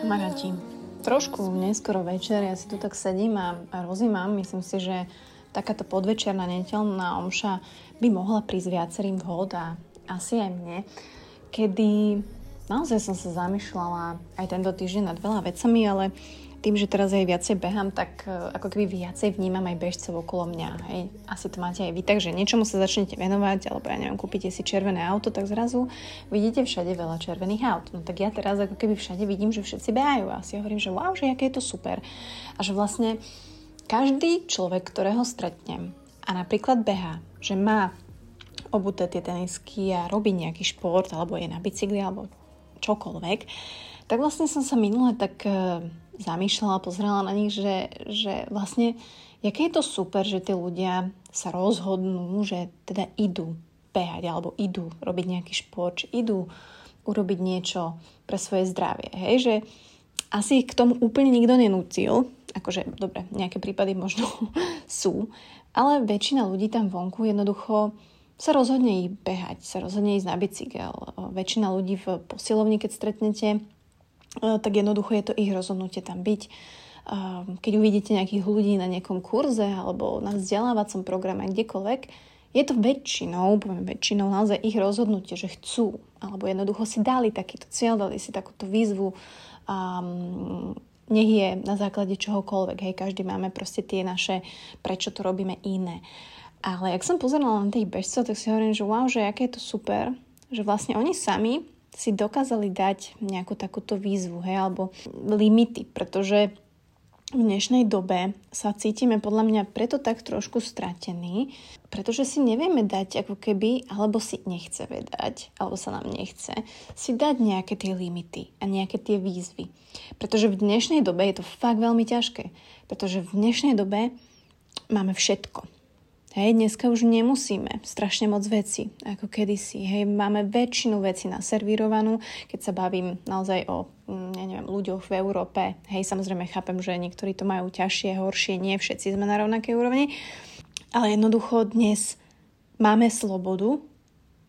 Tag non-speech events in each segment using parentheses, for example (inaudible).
Kamaráti, trošku neskoro večer, ja si tu tak sedím a, a rozímam. Myslím si, že takáto podvečerná netelná omša by mohla prísť viacerým vhod a asi aj mne, kedy naozaj som sa zamýšľala aj tento týždeň nad veľa vecami, ale tým, že teraz aj viacej behám, tak e, ako keby viacej vnímam aj bežcov okolo mňa. Hej. Asi to máte aj vy, takže niečomu sa začnete venovať, alebo ja neviem, kúpite si červené auto, tak zrazu vidíte všade veľa červených aut. No tak ja teraz ako keby všade vidím, že všetci behajú a si hovorím, že wow, že aké je to super. A že vlastne každý človek, ktorého stretnem a napríklad beha, že má obuté tie tenisky a robí nejaký šport, alebo je na bicykli, alebo čokoľvek, tak vlastne som sa minule tak e, zamýšľala, pozerala na nich, že, že vlastne, jaké je to super, že tí ľudia sa rozhodnú, že teda idú behať alebo idú robiť nejaký šport, či idú urobiť niečo pre svoje zdravie. Hej, že asi ich k tomu úplne nikto nenútil, akože, dobre, nejaké prípady možno (laughs) sú, ale väčšina ľudí tam vonku jednoducho sa rozhodne ísť behať, sa rozhodne ísť na bicykel. Väčšina ľudí v posilovni, keď stretnete, tak jednoducho je to ich rozhodnutie tam byť. Keď uvidíte nejakých ľudí na nejakom kurze alebo na vzdelávacom programe kdekoľvek, je to väčšinou, poviem väčšinou, naozaj ich rozhodnutie, že chcú, alebo jednoducho si dali takýto cieľ, dali si takúto výzvu, um, nech je na základe čohokoľvek, hej, každý máme proste tie naše, prečo to robíme iné. Ale ak som pozerala na tých bežcov, tak si hovorím, že wow, že aké je to super, že vlastne oni sami si dokázali dať nejakú takúto výzvu, hej, alebo limity, pretože v dnešnej dobe sa cítime podľa mňa preto tak trošku stratení, pretože si nevieme dať ako keby, alebo si nechceme dať, alebo sa nám nechce, si dať nejaké tie limity a nejaké tie výzvy. Pretože v dnešnej dobe je to fakt veľmi ťažké, pretože v dnešnej dobe máme všetko. Hej, dneska už nemusíme strašne moc veci, ako kedysi. Hej, máme väčšinu veci naservírovanú, keď sa bavím naozaj o mm, ja neviem, ľuďoch v Európe. Hej, samozrejme chápem, že niektorí to majú ťažšie, horšie, nie všetci sme na rovnakej úrovni. Ale jednoducho dnes máme slobodu,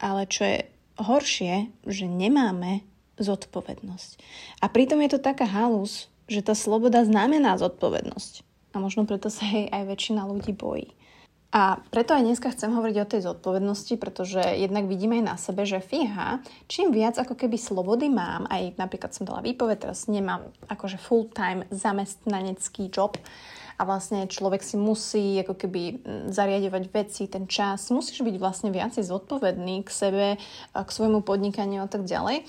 ale čo je horšie, že nemáme zodpovednosť. A pritom je to taká halus, že tá sloboda znamená zodpovednosť. A možno preto sa jej aj väčšina ľudí bojí. A preto aj dneska chcem hovoriť o tej zodpovednosti, pretože jednak vidím aj na sebe, že fíha, čím viac ako keby slobody mám, aj napríklad som dala výpoveď, teraz nemám akože full-time zamestnanecký job, a vlastne človek si musí ako keby zariadovať veci, ten čas, musíš byť vlastne viacej zodpovedný k sebe, k svojmu podnikaniu a tak ďalej,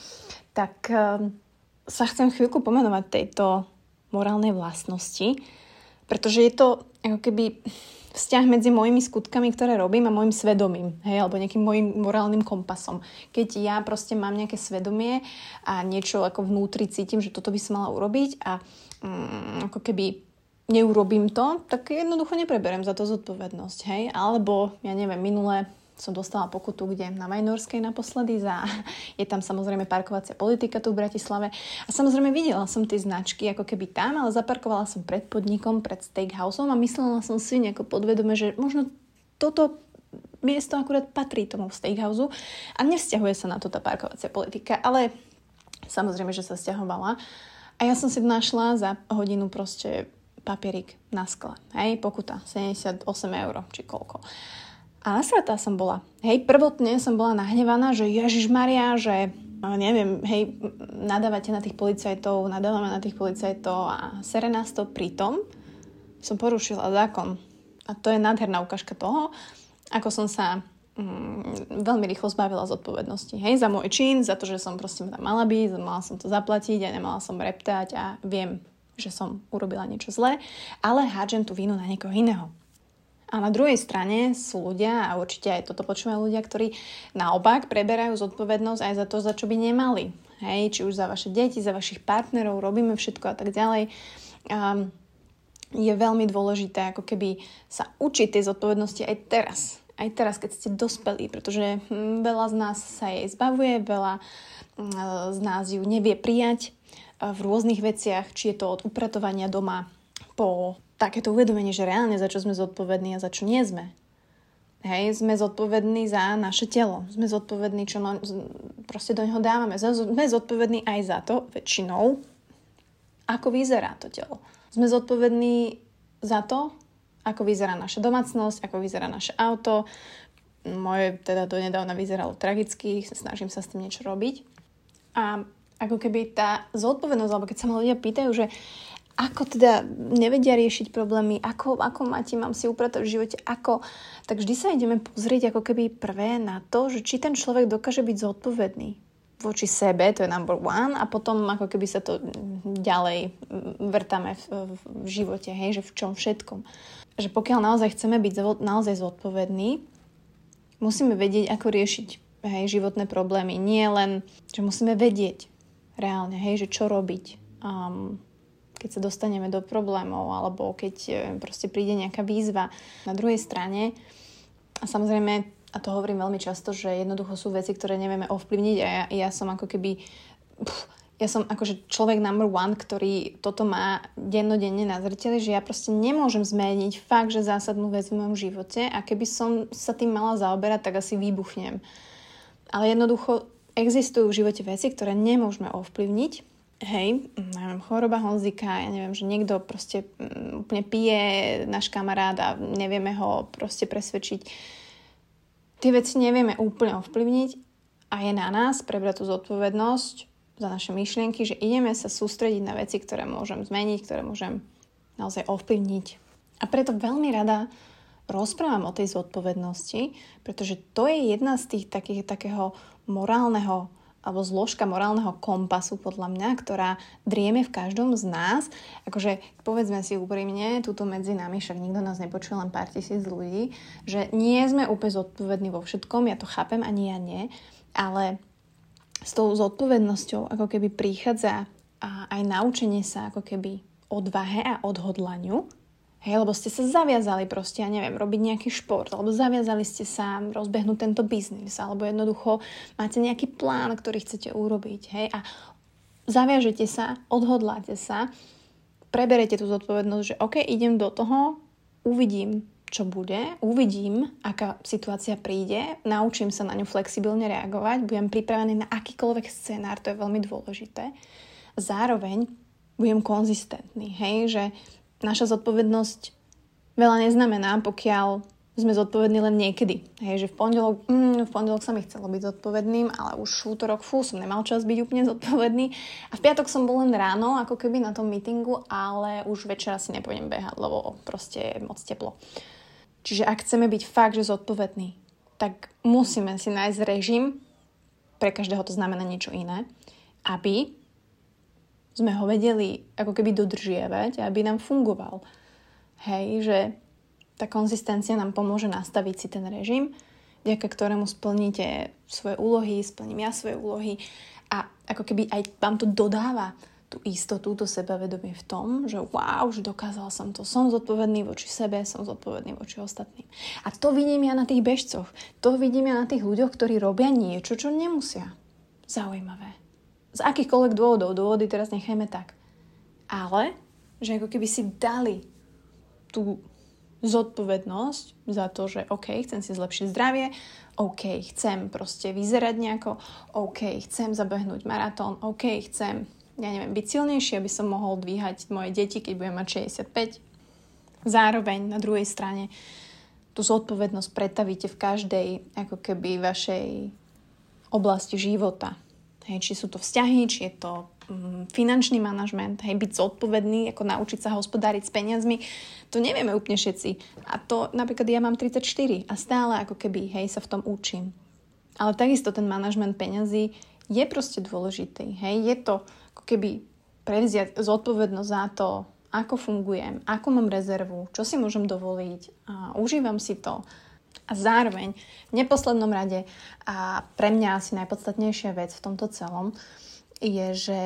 tak ehm, sa chcem chvíľku pomenovať tejto morálnej vlastnosti, pretože je to ako keby vzťah medzi mojimi skutkami, ktoré robím a môjim svedomím, hej, alebo nejakým môjim morálnym kompasom. Keď ja proste mám nejaké svedomie a niečo ako vnútri cítim, že toto by som mala urobiť a mm, ako keby neurobím to, tak jednoducho nepreberem za to zodpovednosť, hej. Alebo, ja neviem, minule som dostala pokutu, kde na Majnorskej naposledy za... (laughs) Je tam samozrejme parkovacia politika tu v Bratislave. A samozrejme videla som tie značky ako keby tam, ale zaparkovala som pred podnikom, pred steakhouseom a myslela som si nejako podvedome, že možno toto miesto akurát patrí tomu steakhouse a nevzťahuje sa na to tá parkovacia politika, ale samozrejme, že sa vzťahovala. A ja som si našla za hodinu proste papierik na skle. Hej, pokuta 78 eur, či koľko. A nasratá som bola. Hej, prvotne som bola nahnevaná, že Ježiš Maria, že neviem, hej, nadávate na tých policajtov, nadávame na tých policajtov a sere nás to pritom som porušila zákon. A to je nádherná ukážka toho, ako som sa mm, veľmi rýchlo zbavila zodpovednosti. Hej, za môj čin, za to, že som proste tam mala byť, mala som to zaplatiť a nemala som reptať a viem, že som urobila niečo zlé, ale hádžem tú vinu na niekoho iného. A na druhej strane sú ľudia, a určite aj toto počúvajú ľudia, ktorí naopak preberajú zodpovednosť aj za to, za čo by nemali. Hej, či už za vaše deti, za vašich partnerov, robíme všetko a tak ďalej. Um, je veľmi dôležité ako keby sa učiť tej zodpovednosti aj teraz. Aj teraz, keď ste dospelí, pretože hm, veľa z nás sa jej zbavuje, veľa hm, z nás ju nevie prijať v rôznych veciach, či je to od upratovania doma po takéto uvedomenie, že reálne za čo sme zodpovední a za čo nie sme. Hej, sme zodpovední za naše telo. Sme zodpovední, čo no, proste do neho dávame. Sme zodpovední aj za to, väčšinou, ako vyzerá to telo. Sme zodpovední za to, ako vyzerá naša domácnosť, ako vyzerá naše auto. Moje teda do nedávna vyzeralo tragicky, snažím sa s tým niečo robiť. A ako keby tá zodpovednosť, alebo keď sa ma ľudia pýtajú, že ako teda nevedia riešiť problémy, ako, ako máte, mám si upratať v živote, ako, tak vždy sa ideme pozrieť ako keby prvé na to, že či ten človek dokáže byť zodpovedný voči sebe, to je number one, a potom ako keby sa to ďalej vrtame v, v živote, hej, že v čom všetkom. Že pokiaľ naozaj chceme byť naozaj zodpovední, musíme vedieť, ako riešiť hej, životné problémy. Nie len, že musíme vedieť reálne, hej, že čo robiť. Um, keď sa dostaneme do problémov alebo keď e, proste príde nejaká výzva. Na druhej strane, a samozrejme, a to hovorím veľmi často, že jednoducho sú veci, ktoré nevieme ovplyvniť a ja, ja som ako keby... Pff, ja som akože človek number one, ktorý toto má dennodenne na zreteli, že ja proste nemôžem zmeniť fakt, že zásadnú vec v mojom živote a keby som sa tým mala zaoberať, tak asi vybuchnem. Ale jednoducho existujú v živote veci, ktoré nemôžeme ovplyvniť hej, neviem, choroba Honzika, ja neviem, že niekto proste um, úplne pije, náš kamarát a nevieme ho proste presvedčiť. Tie veci nevieme úplne ovplyvniť a je na nás prebrať tú zodpovednosť za naše myšlienky, že ideme sa sústrediť na veci, ktoré môžem zmeniť, ktoré môžem naozaj ovplyvniť. A preto veľmi rada rozprávam o tej zodpovednosti, pretože to je jedna z tých takých, takého morálneho alebo zložka morálneho kompasu podľa mňa, ktorá drieme v každom z nás. Akože povedzme si úprimne, túto medzi nami, však nikto nás nepočuje, len pár tisíc ľudí, že nie sme úplne zodpovední vo všetkom, ja to chápem, ani ja nie, ale s tou zodpovednosťou ako keby prichádza aj naučenie sa ako keby odvahe a odhodlaniu, Hej, lebo ste sa zaviazali proste, ja neviem, robiť nejaký šport, alebo zaviazali ste sa rozbehnúť tento biznis, alebo jednoducho máte nejaký plán, ktorý chcete urobiť, hej, a zaviažete sa, odhodláte sa, preberete tú zodpovednosť, že OK, idem do toho, uvidím, čo bude, uvidím, aká situácia príde, naučím sa na ňu flexibilne reagovať, budem pripravený na akýkoľvek scenár, to je veľmi dôležité. Zároveň budem konzistentný, hej, že naša zodpovednosť veľa neznamená, pokiaľ sme zodpovední len niekedy. Hej, že v pondelok, mm, v pondelok sa mi chcelo byť zodpovedným, ale už v útorok, fú, som nemal čas byť úplne zodpovedný. A v piatok som bol len ráno, ako keby na tom meetingu, ale už večer si nepôjdem behať, lebo proste je moc teplo. Čiže ak chceme byť fakt, že zodpovední, tak musíme si nájsť režim, pre každého to znamená niečo iné, aby sme ho vedeli ako keby dodržiavať, aby nám fungoval. Hej, že tá konzistencia nám pomôže nastaviť si ten režim, vďaka ktorému splníte svoje úlohy, splním ja svoje úlohy a ako keby aj vám to dodáva tú istotu, to sebavedomie v tom, že wow, že dokázal som to, som zodpovedný voči sebe, som zodpovedný voči ostatným. A to vidím ja na tých bežcoch, to vidím ja na tých ľuďoch, ktorí robia niečo, čo nemusia. Zaujímavé. Z akýchkoľvek dôvodov, dôvody teraz nechajme tak. Ale, že ako keby si dali tú zodpovednosť za to, že OK, chcem si zlepšiť zdravie, OK, chcem proste vyzerať nejako, OK, chcem zabehnúť maratón, OK, chcem, ja neviem, byť silnejší, aby som mohol dvíhať moje deti, keď budem mať 65. Zároveň na druhej strane tú zodpovednosť pretavíte v každej ako keby vašej oblasti života. Hej, či sú to vzťahy, či je to um, finančný manažment, hej, byť zodpovedný, ako naučiť sa hospodáriť s peniazmi, to nevieme úplne všetci. A to napríklad ja mám 34 a stále ako keby, hej, sa v tom učím. Ale takisto ten manažment peňazí je proste dôležitý, hej, je to ako keby prevziať zodpovednosť za to, ako fungujem, ako mám rezervu, čo si môžem dovoliť, a užívam si to, a zároveň v neposlednom rade a pre mňa asi najpodstatnejšia vec v tomto celom je, že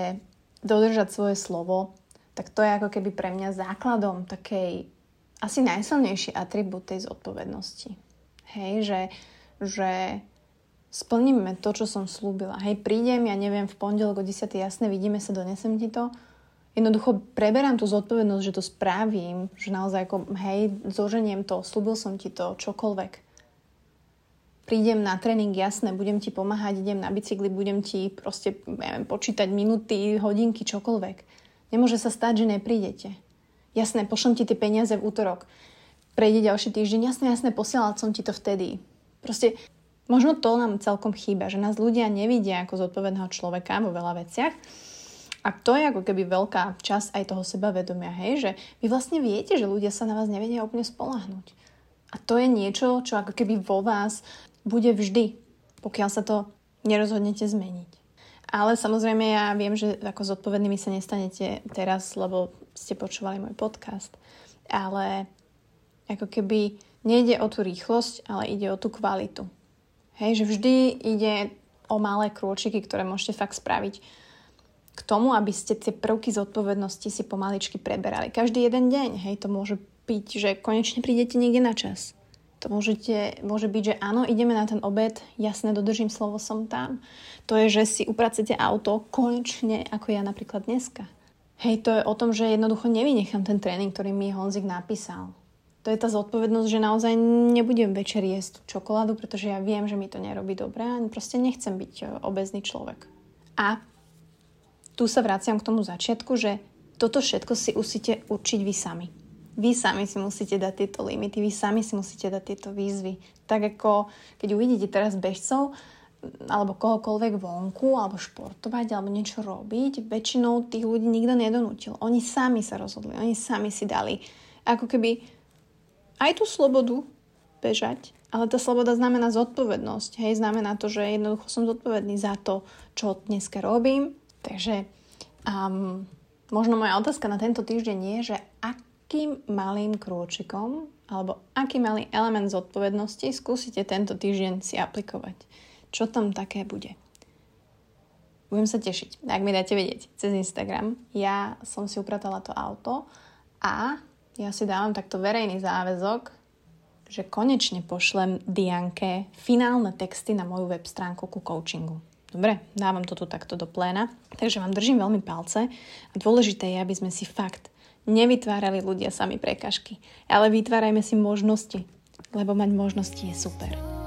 dodržať svoje slovo, tak to je ako keby pre mňa základom takej asi najsilnejší atribút tej zodpovednosti. Hej, že, že Splníme to, čo som slúbila. Hej, prídem, ja neviem, v pondelok o 10. jasne, vidíme sa, donesem ti to. Jednoducho preberám tú zodpovednosť, že to spravím, že naozaj ako, hej, zoženiem to, slúbil som ti to, čokoľvek. Prídem na tréning, jasné, budem ti pomáhať, idem na bicykli, budem ti proste, neviem, počítať minúty, hodinky, čokoľvek. Nemôže sa stať, že neprídete. Jasné, pošlem ti tie peniaze v útorok. Prejde ďalší týždeň, jasné, jasné, posielal som ti to vtedy. Proste Možno to nám celkom chýba, že nás ľudia nevidia ako zodpovedného človeka vo veľa veciach. A to je ako keby veľká časť aj toho sebavedomia, hej, že vy vlastne viete, že ľudia sa na vás nevedia úplne spolahnuť. A to je niečo, čo ako keby vo vás bude vždy, pokiaľ sa to nerozhodnete zmeniť. Ale samozrejme ja viem, že ako zodpovednými sa nestanete teraz, lebo ste počúvali môj podcast. Ale ako keby nejde o tú rýchlosť, ale ide o tú kvalitu. Hej, že vždy ide o malé krôčiky, ktoré môžete fakt spraviť k tomu, aby ste tie prvky zodpovednosti si pomaličky preberali. Každý jeden deň, hej, to môže byť, že konečne prídete niekde na čas. To môžete, môže byť, že áno, ideme na ten obed, jasne dodržím slovo, som tam. To je, že si upracete auto konečne, ako ja napríklad dneska. Hej, to je o tom, že jednoducho nevynechám ten tréning, ktorý mi Honzik napísal to je tá zodpovednosť, že naozaj nebudem večer jesť čokoládu, pretože ja viem, že mi to nerobí dobre a proste nechcem byť e, obezný človek. A tu sa vraciam k tomu začiatku, že toto všetko si musíte určiť vy sami. Vy sami si musíte dať tieto limity, vy sami si musíte dať tieto výzvy. Tak ako keď uvidíte teraz bežcov, alebo kohokoľvek vonku, alebo športovať, alebo niečo robiť, väčšinou tých ľudí nikto nedonútil. Oni sami sa rozhodli, oni sami si dali ako keby aj tú slobodu bežať, ale tá sloboda znamená zodpovednosť. Hej, znamená to, že jednoducho som zodpovedný za to, čo dneska robím. Takže um, možno moja otázka na tento týždeň je, že akým malým krôčikom alebo aký malý element zodpovednosti skúsite tento týždeň si aplikovať. Čo tam také bude? Budem sa tešiť, ak mi dáte vedieť cez Instagram. Ja som si upratala to auto a ja si dávam takto verejný záväzok, že konečne pošlem Dianke finálne texty na moju web stránku ku coachingu. Dobre, dávam to tu takto do pléna. Takže vám držím veľmi palce a dôležité je, aby sme si fakt nevytvárali ľudia sami prekažky, ale vytvárajme si možnosti, lebo mať možnosti je super.